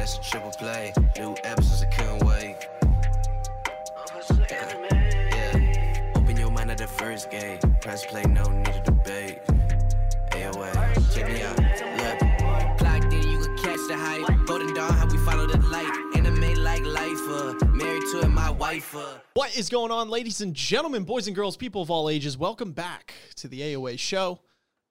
that's a triple play. New episodes, I couldn't wait. Yeah, open your mind at the first gate. Press play, no need to debate. AOA, check me out. Look, plugged in, you can catch the hype. Golden Dawn, how we follow the light. Anime like life, uh, married to my wife. Uh. What is going on, ladies and gentlemen, boys and girls, people of all ages? Welcome back to the AOA show.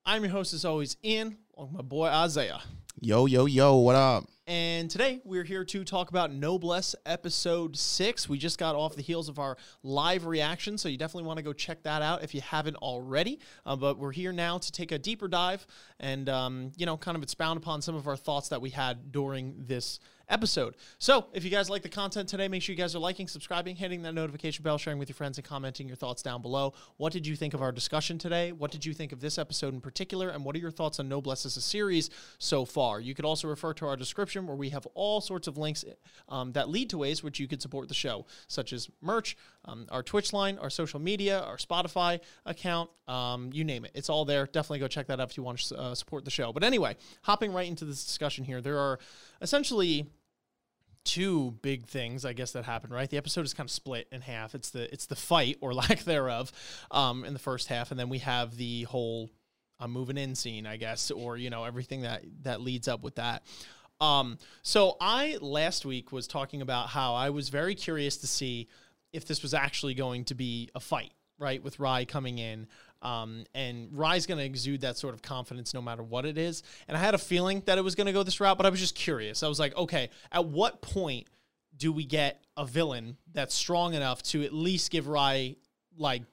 I'm your host, as always, Ian, along with my boy Isaiah. Yo, yo, yo, what up? And today we're here to talk about Noblesse episode six. We just got off the heels of our live reaction, so you definitely want to go check that out if you haven't already. Uh, but we're here now to take a deeper dive and, um, you know, kind of expound upon some of our thoughts that we had during this episode. So, if you guys like the content today, make sure you guys are liking, subscribing, hitting that notification bell, sharing with your friends, and commenting your thoughts down below. What did you think of our discussion today? What did you think of this episode in particular? And what are your thoughts on Noblesse as a series so far? You could also refer to our description where we have all sorts of links um, that lead to ways which you could support the show, such as merch, um, our Twitch line, our social media, our Spotify account, um, you name it. It's all there. Definitely go check that out if you want to uh, support the show. But anyway, hopping right into this discussion here, there are essentially two big things I guess that happened, right? The episode is kind of split in half. It's the it's the fight or lack thereof um, in the first half, and then we have the whole I'm moving in scene, I guess, or you know everything that that leads up with that. Um, so I last week was talking about how I was very curious to see if this was actually going to be a fight, right? With Rai coming in. Um, and Rai's going to exude that sort of confidence no matter what it is. And I had a feeling that it was going to go this route, but I was just curious. I was like, okay, at what point do we get a villain that's strong enough to at least give Rai, like,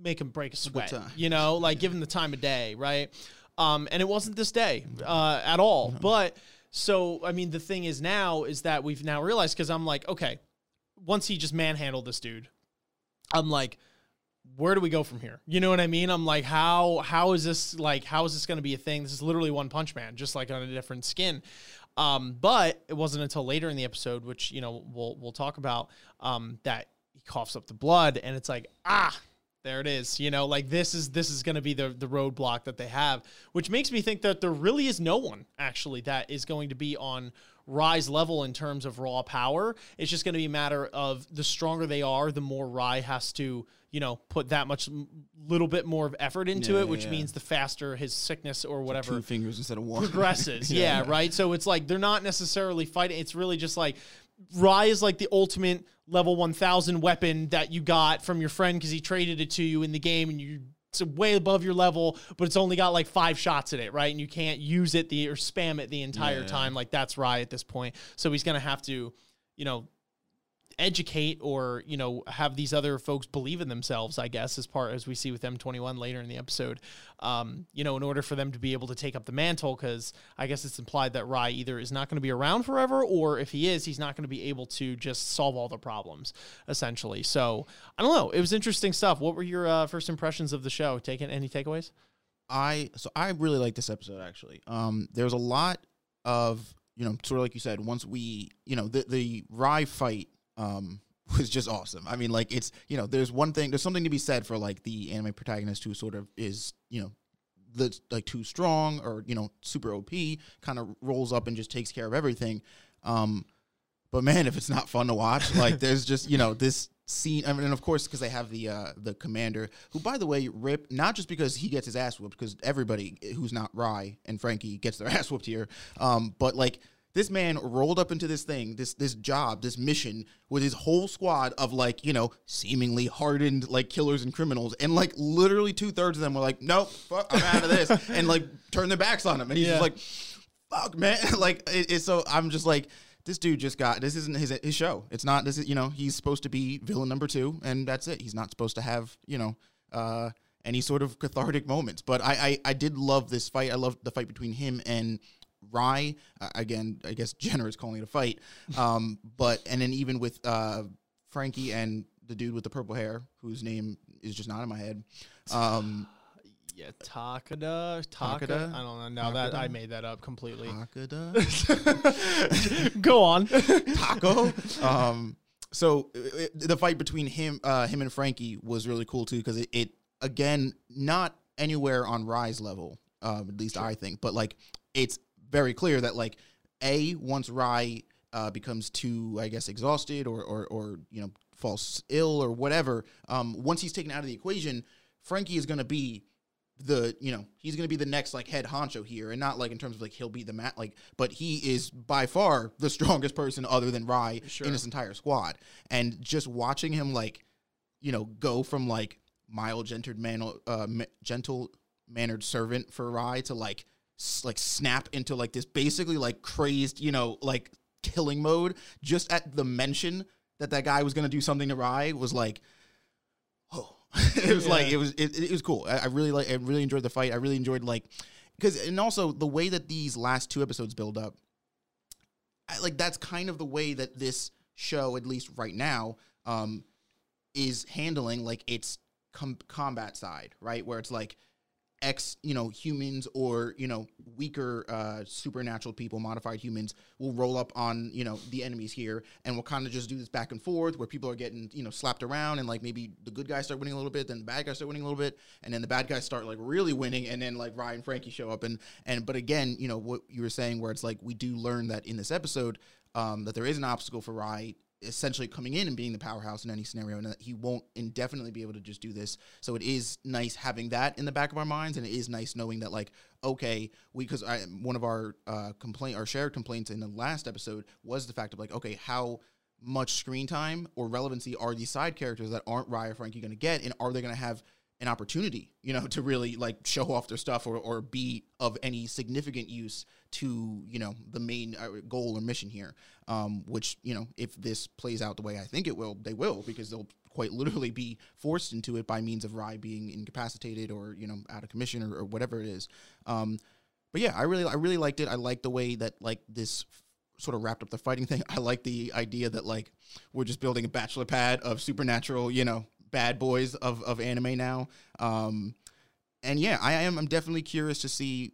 make him break a sweat? You know, like give him the time of day, right? Um, and it wasn't this day uh, at all. But so, I mean, the thing is now is that we've now realized because I'm like, okay, once he just manhandled this dude, I'm like, where do we go from here? You know what I mean? I'm like, how how is this like how is this going to be a thing? This is literally One Punch Man, just like on a different skin. Um, but it wasn't until later in the episode, which you know we'll we'll talk about, um, that he coughs up the blood, and it's like ah. There it is. You know, like this is this is going to be the the roadblock that they have, which makes me think that there really is no one actually that is going to be on Rai's level in terms of raw power. It's just going to be a matter of the stronger they are, the more Rai has to, you know, put that much little bit more of effort into Yeah, it, which yeah. means the faster his sickness or whatever Two fingers instead of one. progresses. yeah, right. So it's like they're not necessarily fighting. It's really just like Rai is like the ultimate level 1000 weapon that you got from your friend because he traded it to you in the game and you. It's way above your level, but it's only got like five shots in it, right? And you can't use it the or spam it the entire Yeah. time. Like that's Rai at this point. So he's gonna have to, you know, educate or you know have these other folks believe in themselves i guess as part as we see with m21 later in the episode. Um, you know in order for them to be able to take up the mantle because i guess it's implied that Rai either is not going to be around forever or if he is he's not going to be able to just solve all the problems essentially. So i don't know. It was interesting stuff. What were your uh, first impressions of the show? Taking any takeaways? I so I really like this episode actually. Um, there's a lot of you know, sort of like you said, once we you know the the Rai fight um was just awesome. I mean, like it's you know, there's one thing, there's something to be said for like the anime protagonist who sort of is you know. the like too strong or you know super op kind of rolls up and just takes care of everything um but man if it's not fun to watch like there's just you know this scene I mean, and of course because they have the uh the commander who by the way rip not just because he gets his ass whooped because everybody who's not Rai and frankie gets their ass whooped here um but like this man rolled up into this thing this this job this mission with his whole squad of like you know seemingly hardened like killers and criminals. And like literally two-thirds of them were like nope fuck, i'm out of this. And like turn their backs on him. And he's Yeah. just like fuck man. Like it, it's so i'm just like this dude just got this isn't his his show. It's not this is you know he's supposed to be villain number two and that's it. He's not supposed to have you know uh any sort of cathartic moments. But i i, I did love this fight. I loved the fight between him and Rai, uh, again, I guess Jenner is calling it a fight. Um, but and then even with uh, Frankie and the dude with the purple hair, whose name is just not in my head. Um, yeah takada taka Takada? i don't know now that i made that up completely Takada? go on taco. um, so uh, the fight between him, uh, him and Frankie was really cool too because it, it again not anywhere on Rai's level, um, at least I think, but like it's very clear that like a once Rai uh, becomes too, I guess, exhausted or or, or you know falls ill or whatever. Um, once he's taken out of the equation, Frankie is going to be the you know he's going to be the next like head honcho here and not like in terms of like he'll be the mat like but he is by far the strongest person other than Rai Sure. in his entire squad and just watching him like you know go from like mild gendered man uh gentle mannered servant for Rai to like like snap into like this basically like crazed you know like killing mode just at the mention that that guy was going to do something to Rai was like oh. It was like it was it, it was cool. I, I really like I really enjoyed the fight. I really enjoyed like because and also the way that these last two episodes build up I, like that's kind of the way that this show at least right now um is handling like its com- combat side right? Where it's like ex you know humans or you know weaker uh supernatural people modified humans will roll up on you know the enemies here and we'll kind of just do this back and forth where people are getting you know slapped around and like maybe the good guys start winning a little bit then the bad guys start winning a little bit and then the bad guys start like really winning and then like Ryan Frankie show up and and but again you know what you were saying where it's like we do learn that in this episode um that there is an obstacle for Rai essentially coming in and being the powerhouse in any scenario and he won't indefinitely be able to just do this. So it is nice having that in the back of our minds and it is nice knowing that like okay we because one of our uh complaint our shared complaints in the last episode was the fact of like okay how much screen time or relevancy are these side characters that aren't Raya Frankie going to get and are they going to have an opportunity you know to really like show off their stuff or, or be of any significant use to you know the main uh, goal or mission here. Um, which you know if this plays out the way i think it will they will because they'll quite literally be forced into it by means of Rai being incapacitated or you know out of commission or, or whatever it is. Um, but yeah i really i really liked it. I like the way that like this sort of wrapped up the fighting thing. I like the idea that like we're just building a bachelor pad of supernatural you know bad boys of, of anime now. Um, and yeah i am i'm definitely curious to see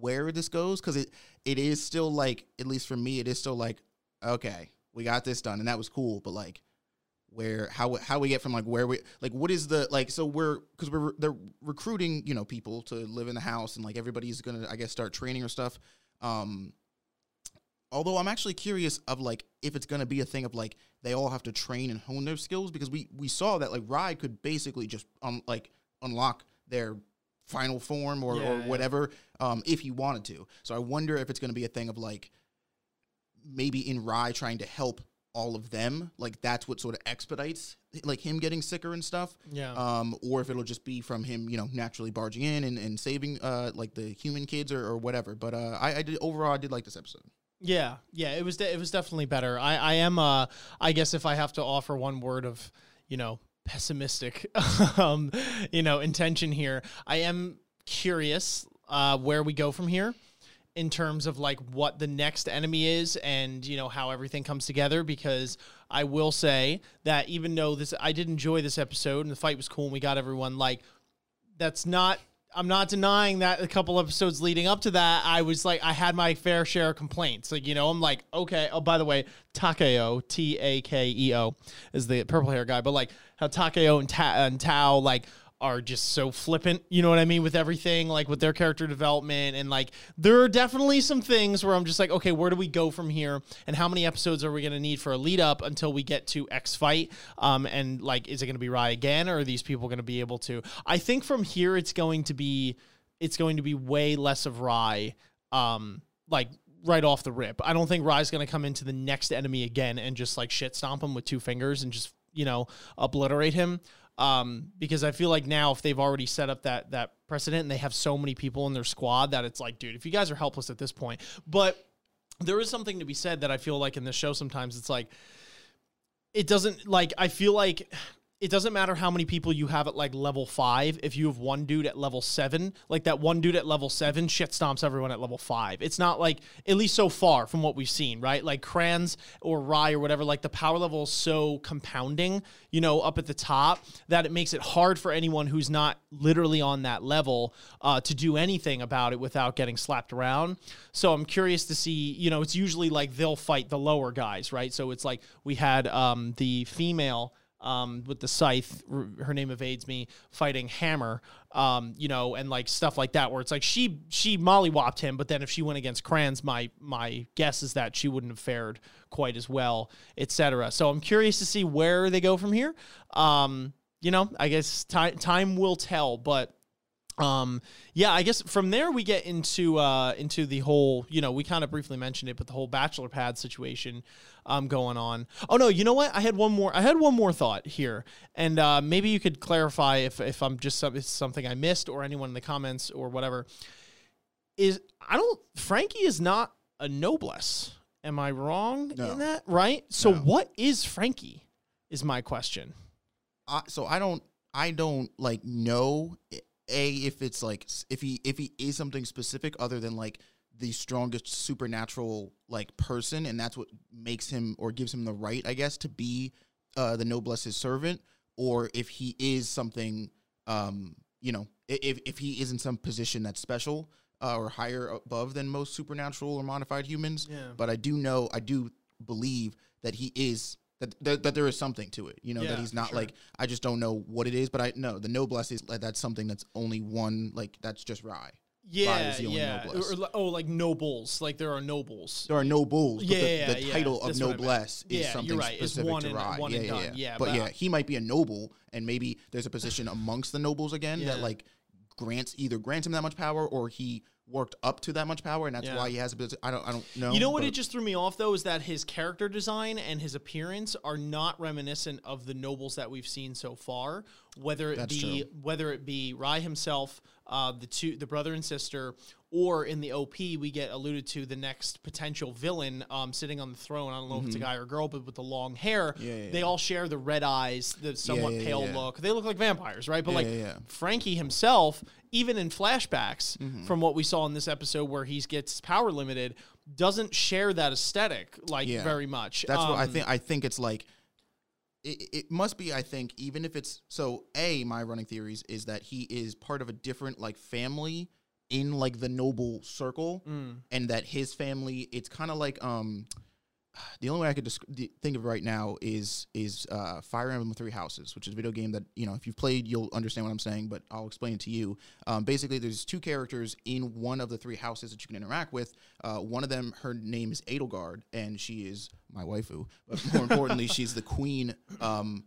where this goes because it it is still like at least for me it is still like okay we got this done and that was cool but like where how how we get from like where we like what is the like so we're because we're they're recruiting you know people to live in the house and like everybody's gonna i guess start training or stuff. Um although i'm actually curious of like if it's gonna be a thing of like they all have to train and hone their skills because we we saw that like Rai could basically just um like unlock their final form or, Yeah, or yeah. whatever um if he wanted to so i wonder if it's gonna be a thing of like maybe in Rai trying to help all of them, like that's what sort of expedites like him getting sicker and stuff. Yeah. Um, or if it'll just be from him, you know, naturally barging in and, and saving uh like the human kids or, or whatever. But uh I, I did overall I did like this episode. Yeah, yeah, it was de- it was definitely better. I I am uh I guess if I have to offer one word of, you know, pessimistic um you know, intention here, I am curious uh where we go from here in terms of like what the next enemy is and you know how everything comes together because I will say that even though this I did enjoy this episode and the fight was cool and we got everyone like that's not I'm not denying that a couple episodes leading up to that, I was like, I had my fair share of complaints. Like, you know, I'm like, okay. Oh, by the way, Takeo, T A K E O, is the purple hair guy. But like, how Takeo and, Ta- and Tao like are just so flippant. You know what I mean with everything, like with their character development, and like there are definitely some things where I'm just like, okay, where do we go from here, and how many episodes are we going to need for a lead up until we get to X fight? Um, and like, is it going to be Rai again, or are these people going to be able to? I think from here it's going to be, it's going to be way less of Rai. Um, like right off the rip. I don't think Rai's going to come into the next enemy again and just like shit stomp him with two fingers and just you know obliterate him. Um, because I feel like now if they've already set up that that precedent and they have so many people in their squad that it's like, dude, if you guys are helpless at this point, but there is something to be said that I feel like in this show sometimes it's like it doesn't like I feel like it doesn't matter how many people you have at like level five. If you have one dude at level seven, like that one dude at level seven shit stomps everyone at level five. It's not like, at least so far from what we've seen, right? Like Kranz or Rai or whatever, like the power level is so compounding, you know, up at the top that it makes it hard for anyone who's not literally on that level uh, to do anything about it without getting slapped around. So I'm curious to see, you know, it's usually like they'll fight the lower guys, right? So it's like we had um, the female um, with the scythe. Her name evades me. Fighting Hammer, um, you know, and like stuff like that, where it's like she she mollywopped him, but then if she went against Kranz, my my guess is that she wouldn't have fared quite as well, etc. So I'm curious to see where they go from here. Um, you know, I guess time time will tell, but um yeah i guess from there we get into uh into the whole you know we kind of briefly mentioned it but the whole bachelor pad situation um going on. Oh no you know what? I had one more i had one more thought here. And uh maybe you could clarify if if i'm just some, something i missed or anyone in the comments or whatever. Is i don't frankie is not a noblesse. Am i wrong No. in that? Right? So No. what is frankie is my question. I, so I don't I don't like know a if it's like if he if he is something specific other than like the strongest supernatural like person and that's what makes him or gives him the right I guess to be uh the noblesse's servant or if he is something um you know if if he is in some position that's special uh, or higher above than most supernatural or modified humans Yeah. but I do know I do believe that he is that, that, that there is something to it you know Yeah, that he's not sure. like I just don't know what it is, but I know the noblesse is like, that's something that's only one like that's just Rai. Yeah, yeah. noblesse. Or, or, oh, like nobles. Like there are nobles. There are nobles, but Yeah, the, yeah, the yeah, title of that's what I meant. noblesse is Yeah, something you're right. It's specific one to and- Rai. one yeah, yeah, yeah. Yeah, but, but yeah, he might be a noble, and maybe there's a position amongst the nobles again that like grants either grants him that much power or he worked up to that much power, and that's Yeah. why he has a bit. I don't, I don't know. You know what? It just threw me off though is that his character design and his appearance are not reminiscent of the nobles that we've seen so far. Whether it be true. whether it be Rai himself, uh, the two the brother and sister, or in the OP we get alluded to the next potential villain um, sitting on the throne. I don't know if it's a guy or girl, but with the long hair, Mm-hmm. Yeah, yeah, they yeah. all share the red eyes, the somewhat pale look. They look like vampires, right? But like. Frankie himself, even in flashbacks Mm-hmm. from what we saw in this episode where he gets power limited, doesn't share that aesthetic like Yeah. very much. That's what I Um, think. I think it's like it, it must be. I think even if it's so. A my running theories is that he is part of a different like family in like the noble circle, Mm. and that his family. It's kind of like um. The only way I could desc- think of right now is is uh, Fire Emblem Three Houses, which is a video game that you know if you've played you'll understand what I'm saying, but I'll explain it to you. Um, basically, there's two characters in one of the three houses that you can interact with. Uh, one of them, her name is Edelgard, and she is my waifu. But more importantly, she's the queen um,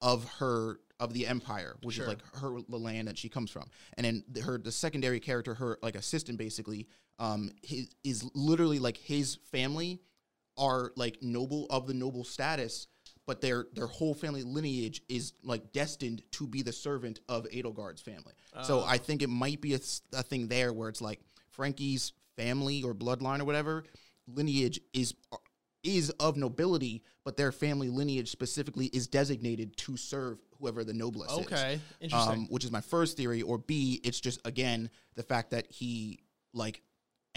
of her of the empire, which Sure. is like her the land that she comes from. And then the, her the secondary character, her like assistant, basically, um, his, is literally like his family are like noble of the noble status, but their their whole family lineage is like destined to be the servant of Edelgard's family. so I think it might be a thing there where it's like Frankie's family or bloodline or whatever lineage is is of nobility, but their family lineage specifically is designated to serve whoever the noblesse is Okay, interesting. um, which is my first theory. Or B, it's just again the fact that he like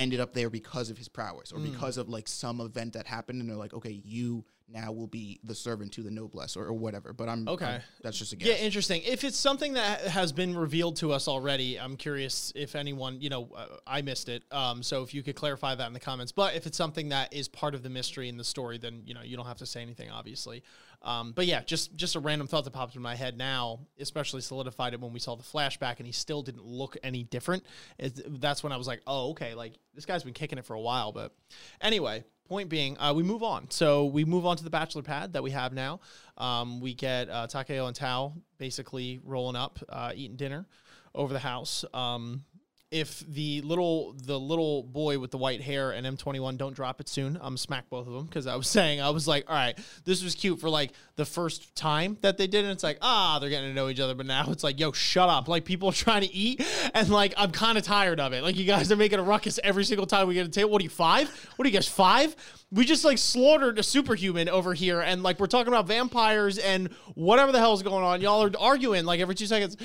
ended up there because of his prowess or Hmm. because of like some event that happened, and they're like, okay, you now will be the servant to the noblesse or, or whatever. But I'm Okay. I'm- that's just a guess. Yeah, interesting. If it's something that has been revealed to us already, I'm curious if anyone, you know, uh, I missed it. Um, so if you could clarify that in the comments. But if it's something that is part of the mystery in the story, then you know you don't have to say anything, obviously. Um, but yeah, just just a random thought that popped in my head now, especially solidified it when we saw the flashback, and he still didn't look any different. That's when I was like, oh, okay, like this guy's been kicking it for a while. But anyway, point being, uh, we move on. So we move on to the bachelor pad that we have now. Um, we get uh, Takeo and Tao basically rolling up, uh, eating dinner over the house. Um, if the little the little boy with the white hair and M21 don't drop it soon, I'm smack both of them because I was saying I was like, all right, this was cute for like the first time that they did it. It's like ah, they're getting to know each other, but now it's like, yo, shut up! Like people are trying to eat, and like I'm kind of tired of it. Like you guys are making a ruckus every single time we get a table. What are you five? What are you guys five? We just like slaughtered a superhuman over here, and like we're talking about vampires and whatever the hell's going on. Y'all are arguing like every two seconds.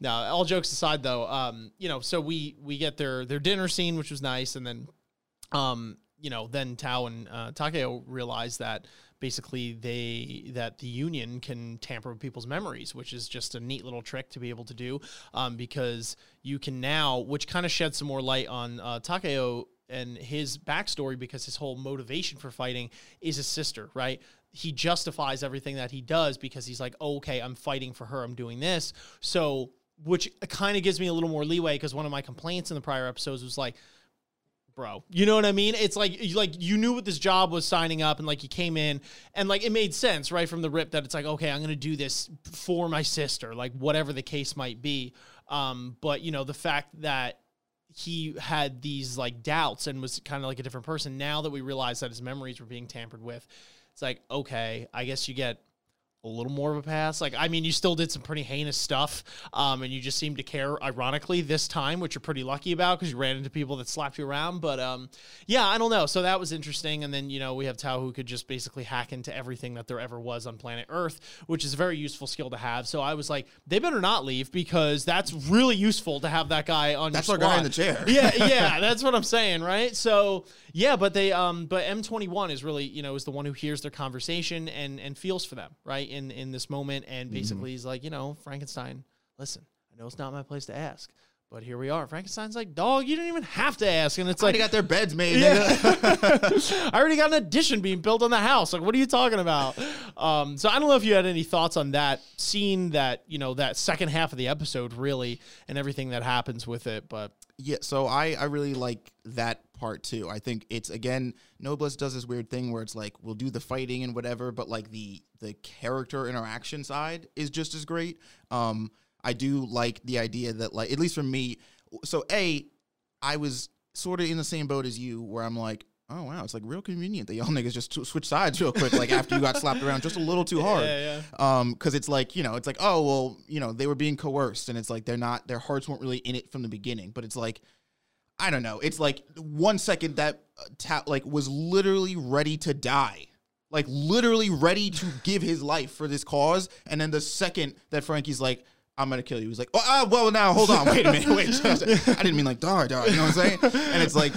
No, all jokes aside, though, um, you know, so we we get their their dinner scene, which was nice, and then, um, you know, then Tao and uh, Takeo realize that basically they that the union can tamper with people's memories, which is just a neat little trick to be able to do, um, because you can now, which kind of sheds some more light on uh, Takeo and his backstory because his whole motivation for fighting is his sister, right? He justifies everything that he does because he's like, oh, okay, I'm fighting for her, I'm doing this. So, which kind of gives me a little more leeway because one of my complaints in the prior episodes was like, bro. You know what I mean? It's like you like you knew what this job was signing up and like you came in and like it made sense right from the rip that it's like okay, I'm going to do this for my sister, like whatever the case might be. Um but you know, the fact that he had these like doubts and was kind of like a different person now that we realize that his memories were being tampered with. It's like, okay, I guess you get a little more of a pass. Like, I mean, you still did some pretty heinous stuff, um, and you just seemed to care, ironically, this time, which you're pretty lucky about because you ran into people that slapped you around. But um, yeah, I don't know. So that was interesting. And then, you know, we have Tao who could just basically hack into everything that there ever was on planet Earth, which is a very useful skill to have. So I was like, they better not leave because that's really useful to have that guy on That's your our guy in the chair. yeah, yeah, that's what I'm saying, right? So yeah, but they um but M21 is really, you know, is the one who hears their conversation and and feels for them, right? In in this moment and basically he's like, you know, Frankenstein, listen, I know it's not my place to ask, but here we are. Frankenstein's like, dog, you didn't even have to ask. And it's Like, like they got their beds made. yeah. I already got an addition being built on the house. Like, what are you talking about? Um, so I don't know if you had any thoughts on that scene, that you know, that second half of the episode, really, and everything that happens with it. But Yeah, so I I really like that part too. I think it's again Noblesse does this weird thing where it's like we'll do the fighting and whatever, but like the the character interaction side is just as great. Um I do like the idea that like at least for me so A I was sort of in the same boat as you where I'm like Oh wow, it's like real convenient that y'all niggas just switch sides real quick, like after you got slapped around just a little too hard. Yeah, yeah. Um, because it's like you know, it's like oh well, you know, they were being coerced, and it's like they're not, their hearts weren't really in it from the beginning. But it's like, I don't know, it's like one second that uh, ta- like was literally ready to die, like literally ready to give his life for this cause, and then the second that Frankie's like. I'm gonna kill you. He's like, oh, ah, well, now hold on, wait a minute, wait. I didn't mean like die, die. You know what I'm saying? And it's like,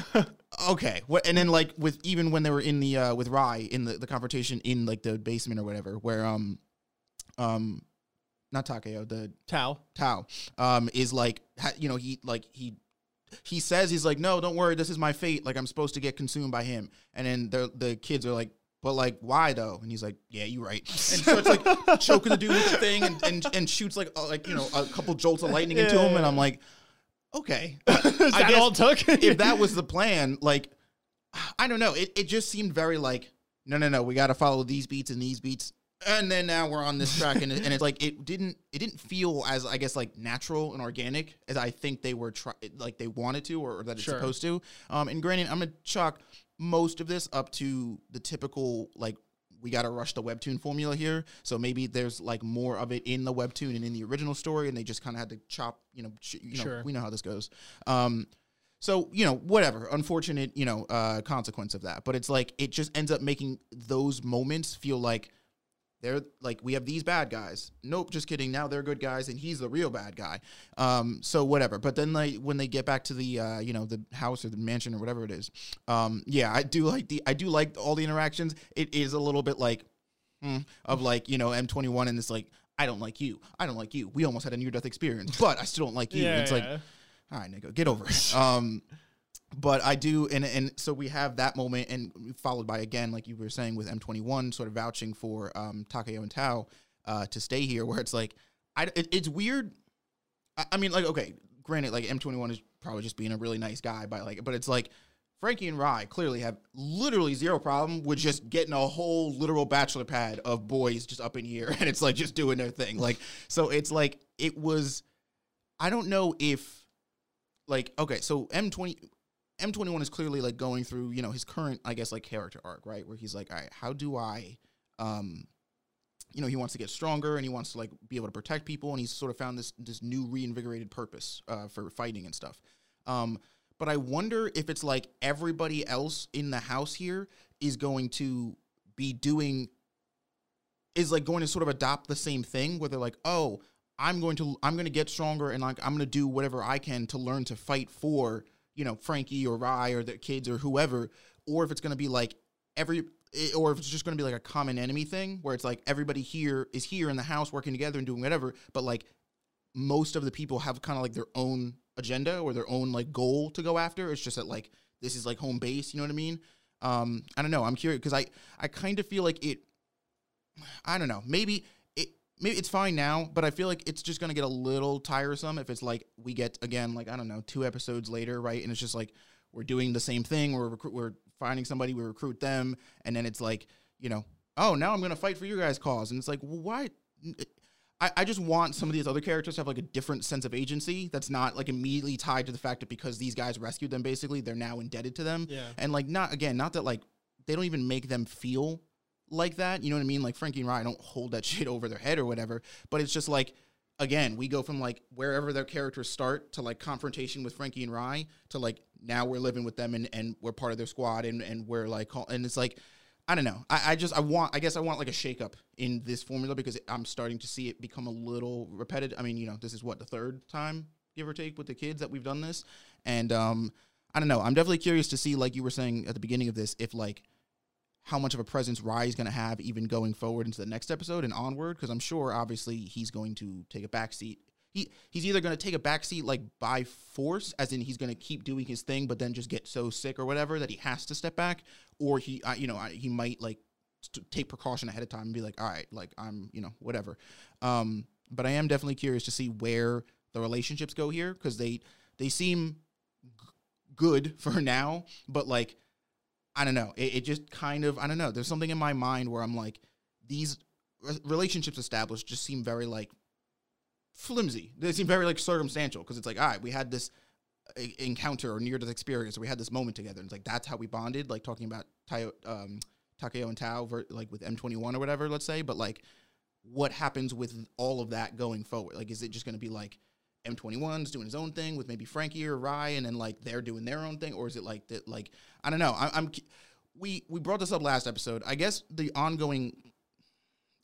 okay, what? And then like with even when they were in the uh with Rai in the the confrontation in like the basement or whatever, where um um not Takeo, the Tao. Tao, um, is like, ha, you know, he like he he says he's like, no, don't worry, this is my fate. Like I'm supposed to get consumed by him. And then the the kids are like, but like, why though? And he's like, yeah, you're right. And starts like choking the dude with the thing and and, and shoots like uh, like you know a couple jolts of lightning into him. And I'm like, okay, Is that guess all took? if that was the plan, like I don't know, it, it just seemed very like no no no, we got to follow these beats and these beats, and then now we're on this track, and, it- and it's like it didn't it didn't feel as I guess like natural and organic as I think they were try like they wanted to or, or that it's Sure. supposed to. Um, and granted, I'm gonna chalk most of this up to the typical like. We got to rush the webtoon formula here, so maybe there's like more of it in the webtoon and in the original story, and they just kind of had to chop, you know, ch- you know, Sure. we know how this goes. Um, so, you know, whatever, unfortunate, you know, uh, consequence of that. But it's like, it just ends up making those moments feel like they're like, we have these bad guys. Nope, just kidding. Now they're good guys and he's the real bad guy. Um, so whatever. But then like when they get back to the, uh, you know, the house or the mansion or whatever it is. Um, yeah, I do like the, I do like all the interactions. It is a little bit like, hmm, of like, you know, M21 and it's like, I don't like you. I don't like you. We almost had a near death experience, but I still don't like you. Yeah, it's like, all right, nigga, get over it. Um, but I do, and and so we have that moment, and followed by again, like you were saying, with M21 sort of vouching for um, Takeo and Tao uh, to stay here, where it's like, I it, it's weird. I, I mean, like, okay, granted, like M21 is probably just being a really nice guy, by like, but it's like. Frankie and Rai clearly have literally zero problem with just getting a whole literal bachelor pad of boys just up in here and it's like just doing their thing. Like, so it's like, it was, I don't know if like okay so m20 m21 is clearly like going through you know his current i guess like character arc right? Where he's like all right how do i um you know he wants to get stronger and he wants to like be able to protect people and he's sort of found this this new reinvigorated purpose uh, for fighting and stuff. Um but i wonder if it's like everybody else in the house here is going to be doing is like going to sort of adopt the same thing where they're like oh i'm going to i'm going to get stronger and like i'm going to do whatever i can to learn to fight for you know frankie or Rai or the kids or whoever or if it's going to be like every eh, or if it's just going to be like a common enemy thing where it's like everybody here is here in the house working together and doing whatever but like most of the people have kind of like their own agenda or their own like goal to go after it's just that like this is like home base. You know what I mean? Um, I don't know. I'm curious because I I kind of feel like it. I don't know. Maybe maybe it's fine now, but I feel like it's just gonna get a little tiresome if it's like we get again like I don't know two episodes later, right? And it's just like we're doing the same thing. We're recru- we're finding somebody, we recruit them, and then it's like you know, oh now I'm gonna fight for your guys' cause, and it's like well, why? I, I just want some of these other characters to have like a different sense of agency that's not like immediately tied to the fact that because these guys rescued them, basically they're now indebted to them. Yeah. And like not again, not that like they don't even make them feel like that. You know what I mean? Like Frankie and Ryan don't hold that shit over their head or whatever. But it's just like again, we go from like wherever their characters start to like confrontation with Frankie and Rai to like now we're living with them and, and we're part of their squad and, and we're like and it's like I don't know. I, I just I want I guess I want like a shakeup in this formula because I'm starting to see it become a little repetitive. I mean, you know, this is what the third time give or take with the kids that we've done this, and um, I don't know. I'm definitely curious to see, like you were saying at the beginning of this, if like how much of a presence Rai is going to have even going forward into the next episode and onward. Because I'm sure, obviously, he's going to take a backseat. He he's either going to take a backseat like by force, as in he's going to keep doing his thing, but then just get so sick or whatever that he has to step back, or he, I, you know, I, he might like st- take precaution ahead of time and be like, all right, like I'm, you know, whatever. Um, but I am definitely curious to see where the relationships go here because they they seem g- good for now, but like I don't know, it, it just kind of I don't know. There's something in my mind where I'm like these re- relationships established just seem very like flimsy. They seem very like circumstantial because it's like, all right, we had this uh, encounter or near death experience, or we had this moment together. And it's like that's how we bonded. Like talking about Tayo, um, Takeo and Tao, like with M21 or whatever, let's say. But like, what happens with all of that going forward? Like, is it just going to be like M21's doing his own thing with maybe Frankie or Rai, and then like they're doing their own thing, or is it like that? Like, I don't know. I, I'm we we brought this up last episode. I guess the ongoing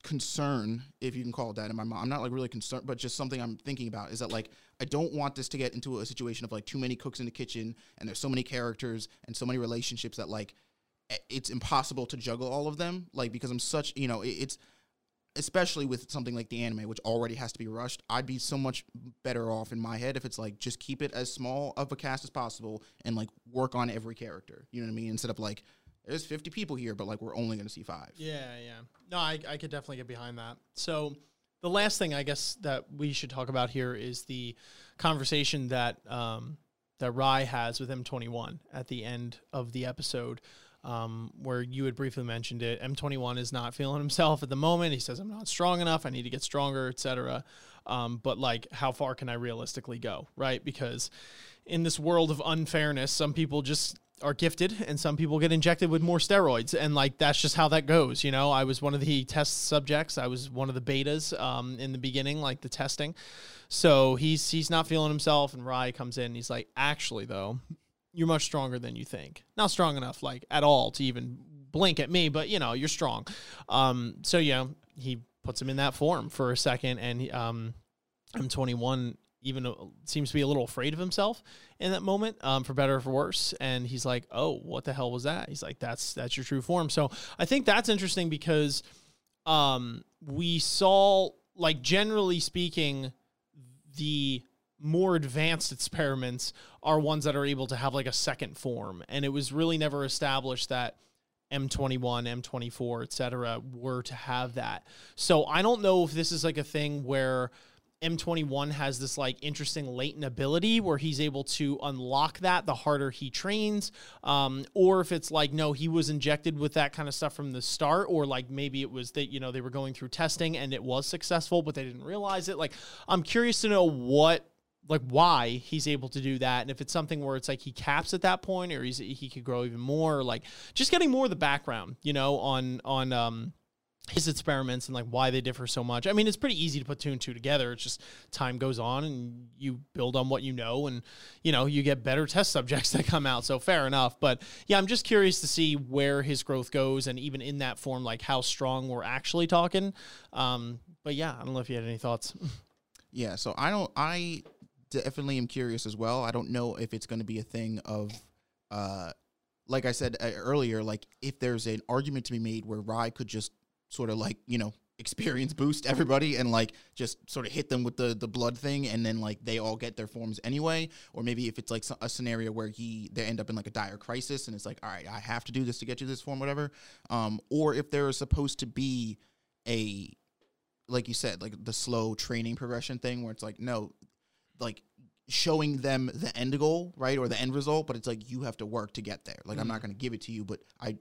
concern, if you can call it that, in my mind, I'm not like really concerned, but just something I'm thinking about is that like I don't want this to get into a situation of like too many cooks in the kitchen, and there's so many characters and so many relationships that like it's impossible to juggle all of them. Like because I'm such, you know, it, it's especially with something like the anime, which already has to be rushed. I'd be so much better off in my head if it's like just keep it as small of a cast as possible and like work on every character. You know what I mean? Instead of like there's 50 people here, but like we're only going to see five. Yeah, yeah. No, I, I could definitely get behind that. So, the last thing I guess that we should talk about here is the conversation that um, that Rai has with M21 at the end of the episode, um, where you had briefly mentioned it. M21 is not feeling himself at the moment. He says, "I'm not strong enough. I need to get stronger, etc." Um, but like, how far can I realistically go? Right? Because in this world of unfairness, some people just are gifted and some people get injected with more steroids and like that's just how that goes you know i was one of the test subjects i was one of the betas um, in the beginning like the testing so he's he's not feeling himself and Rai comes in and he's like actually though you're much stronger than you think not strong enough like at all to even blink at me but you know you're strong um, so yeah he puts him in that form for a second and um, M21 even seems to be a little afraid of himself in that moment, um, for better or for worse. And he's like, "Oh, what the hell was that?" He's like, "That's that's your true form." So I think that's interesting because um, we saw, like, generally speaking, the more advanced experiments are ones that are able to have like a second form, and it was really never established that. M21, M24, etc., were to have that. So I don't know if this is like a thing where M21 has this like interesting latent ability where he's able to unlock that the harder he trains, um, or if it's like no, he was injected with that kind of stuff from the start, or like maybe it was that you know they were going through testing and it was successful, but they didn't realize it. Like I'm curious to know what like why he's able to do that and if it's something where it's like he caps at that point or he's he could grow even more like just getting more of the background you know on on um his experiments and like why they differ so much. I mean, it's pretty easy to put two and two together. It's just time goes on and you build on what you know and you know, you get better test subjects that come out. So fair enough. But yeah, I'm just curious to see where his growth goes and even in that form, like how strong we're actually talking. Um, but yeah, I don't know if you had any thoughts. Yeah, so I don't. I definitely am curious as well. I don't know if it's going to be a thing of, uh, like I said uh, earlier, like if there's an argument to be made where Rai could just sort of like you know experience boost everybody and like just sort of hit them with the the blood thing and then like they all get their forms anyway or maybe if it's like a scenario where he they end up in like a dire crisis and it's like all right I have to do this to get you this form whatever um or if there is supposed to be a like you said like the slow training progression thing where it's like no like showing them the end goal right or the end result but it's like you have to work to get there. Like i'm not going to give it to you but i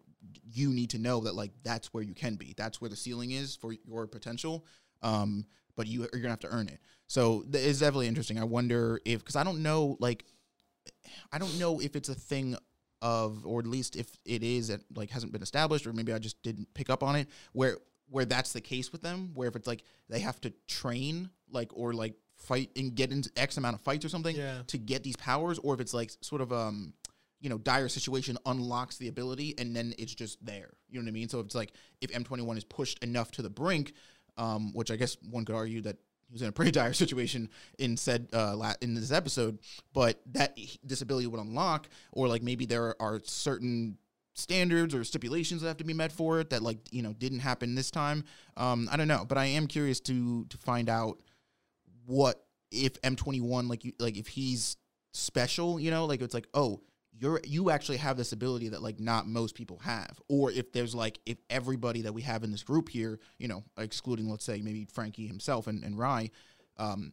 you need to know that like that's where you can be. That's where the ceiling is for your potential um but you you're gonna have to earn it. So th- it's definitely interesting. I wonder if because i don't know like i don't know if it's a thing of or at least if it is that like hasn't been established or maybe i just didn't pick up on it where where that's the case with them where if it's like they have to train like or like fight and get into x amount of fights or something Yeah. to get these powers or if it's like sort of um you know dire situation unlocks the ability and then it's just there. You know what i mean? So it's like if m21 is pushed enough to the brink um which i guess one could argue that he was in a pretty dire situation in said uh la- in this episode but that he- this ability would unlock or like maybe there are certain standards or stipulations that have to be met for it that like you know didn't happen this time um i don't know. But i am curious to to find out what if M21 like you like if he's special, you know, like it's like, oh, you're you actually have this ability that like not most people have. Or if there's like if everybody that we have in this group here, you know, excluding let's say maybe Frankie himself and, and Rai, um,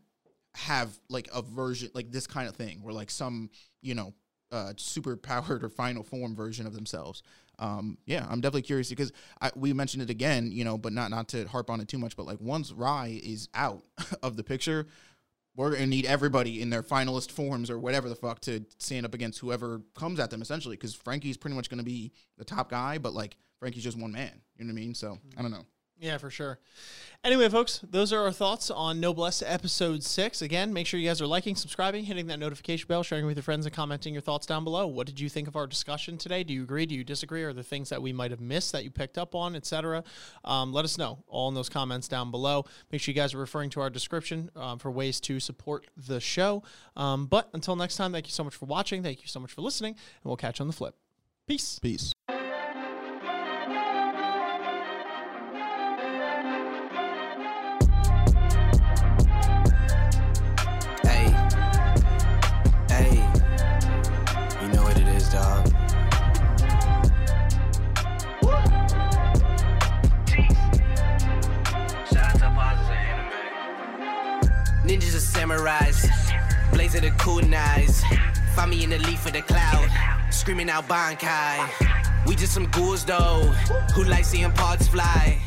have like a version like this kind of thing where like some, you know, uh super powered or final form version of themselves. Um, yeah, I'm definitely curious because I, we mentioned it again, you know, but not not to harp on it too much. But like once Rai is out of the picture, we're gonna need everybody in their finalist forms or whatever the fuck to stand up against whoever comes at them essentially. Because Frankie's pretty much gonna be the top guy, but like Frankie's just one man. You know what I mean? So I don't know. Yeah, for sure. Anyway, folks, those are our thoughts on Noblesse episode six. Again, make sure you guys are liking, subscribing, hitting that notification bell, sharing with your friends, and commenting your thoughts down below. What did you think of our discussion today? Do you agree? Do you disagree? Are there things that we might have missed that you picked up on, etc.? Um, let us know all in those comments down below. Make sure you guys are referring to our description um, for ways to support the show. Um, but until next time, thank you so much for watching. Thank you so much for listening, and we'll catch you on the flip. Peace. Peace. In the cloud, screaming out Bankai. We just some ghouls though, who like seeing parts fly.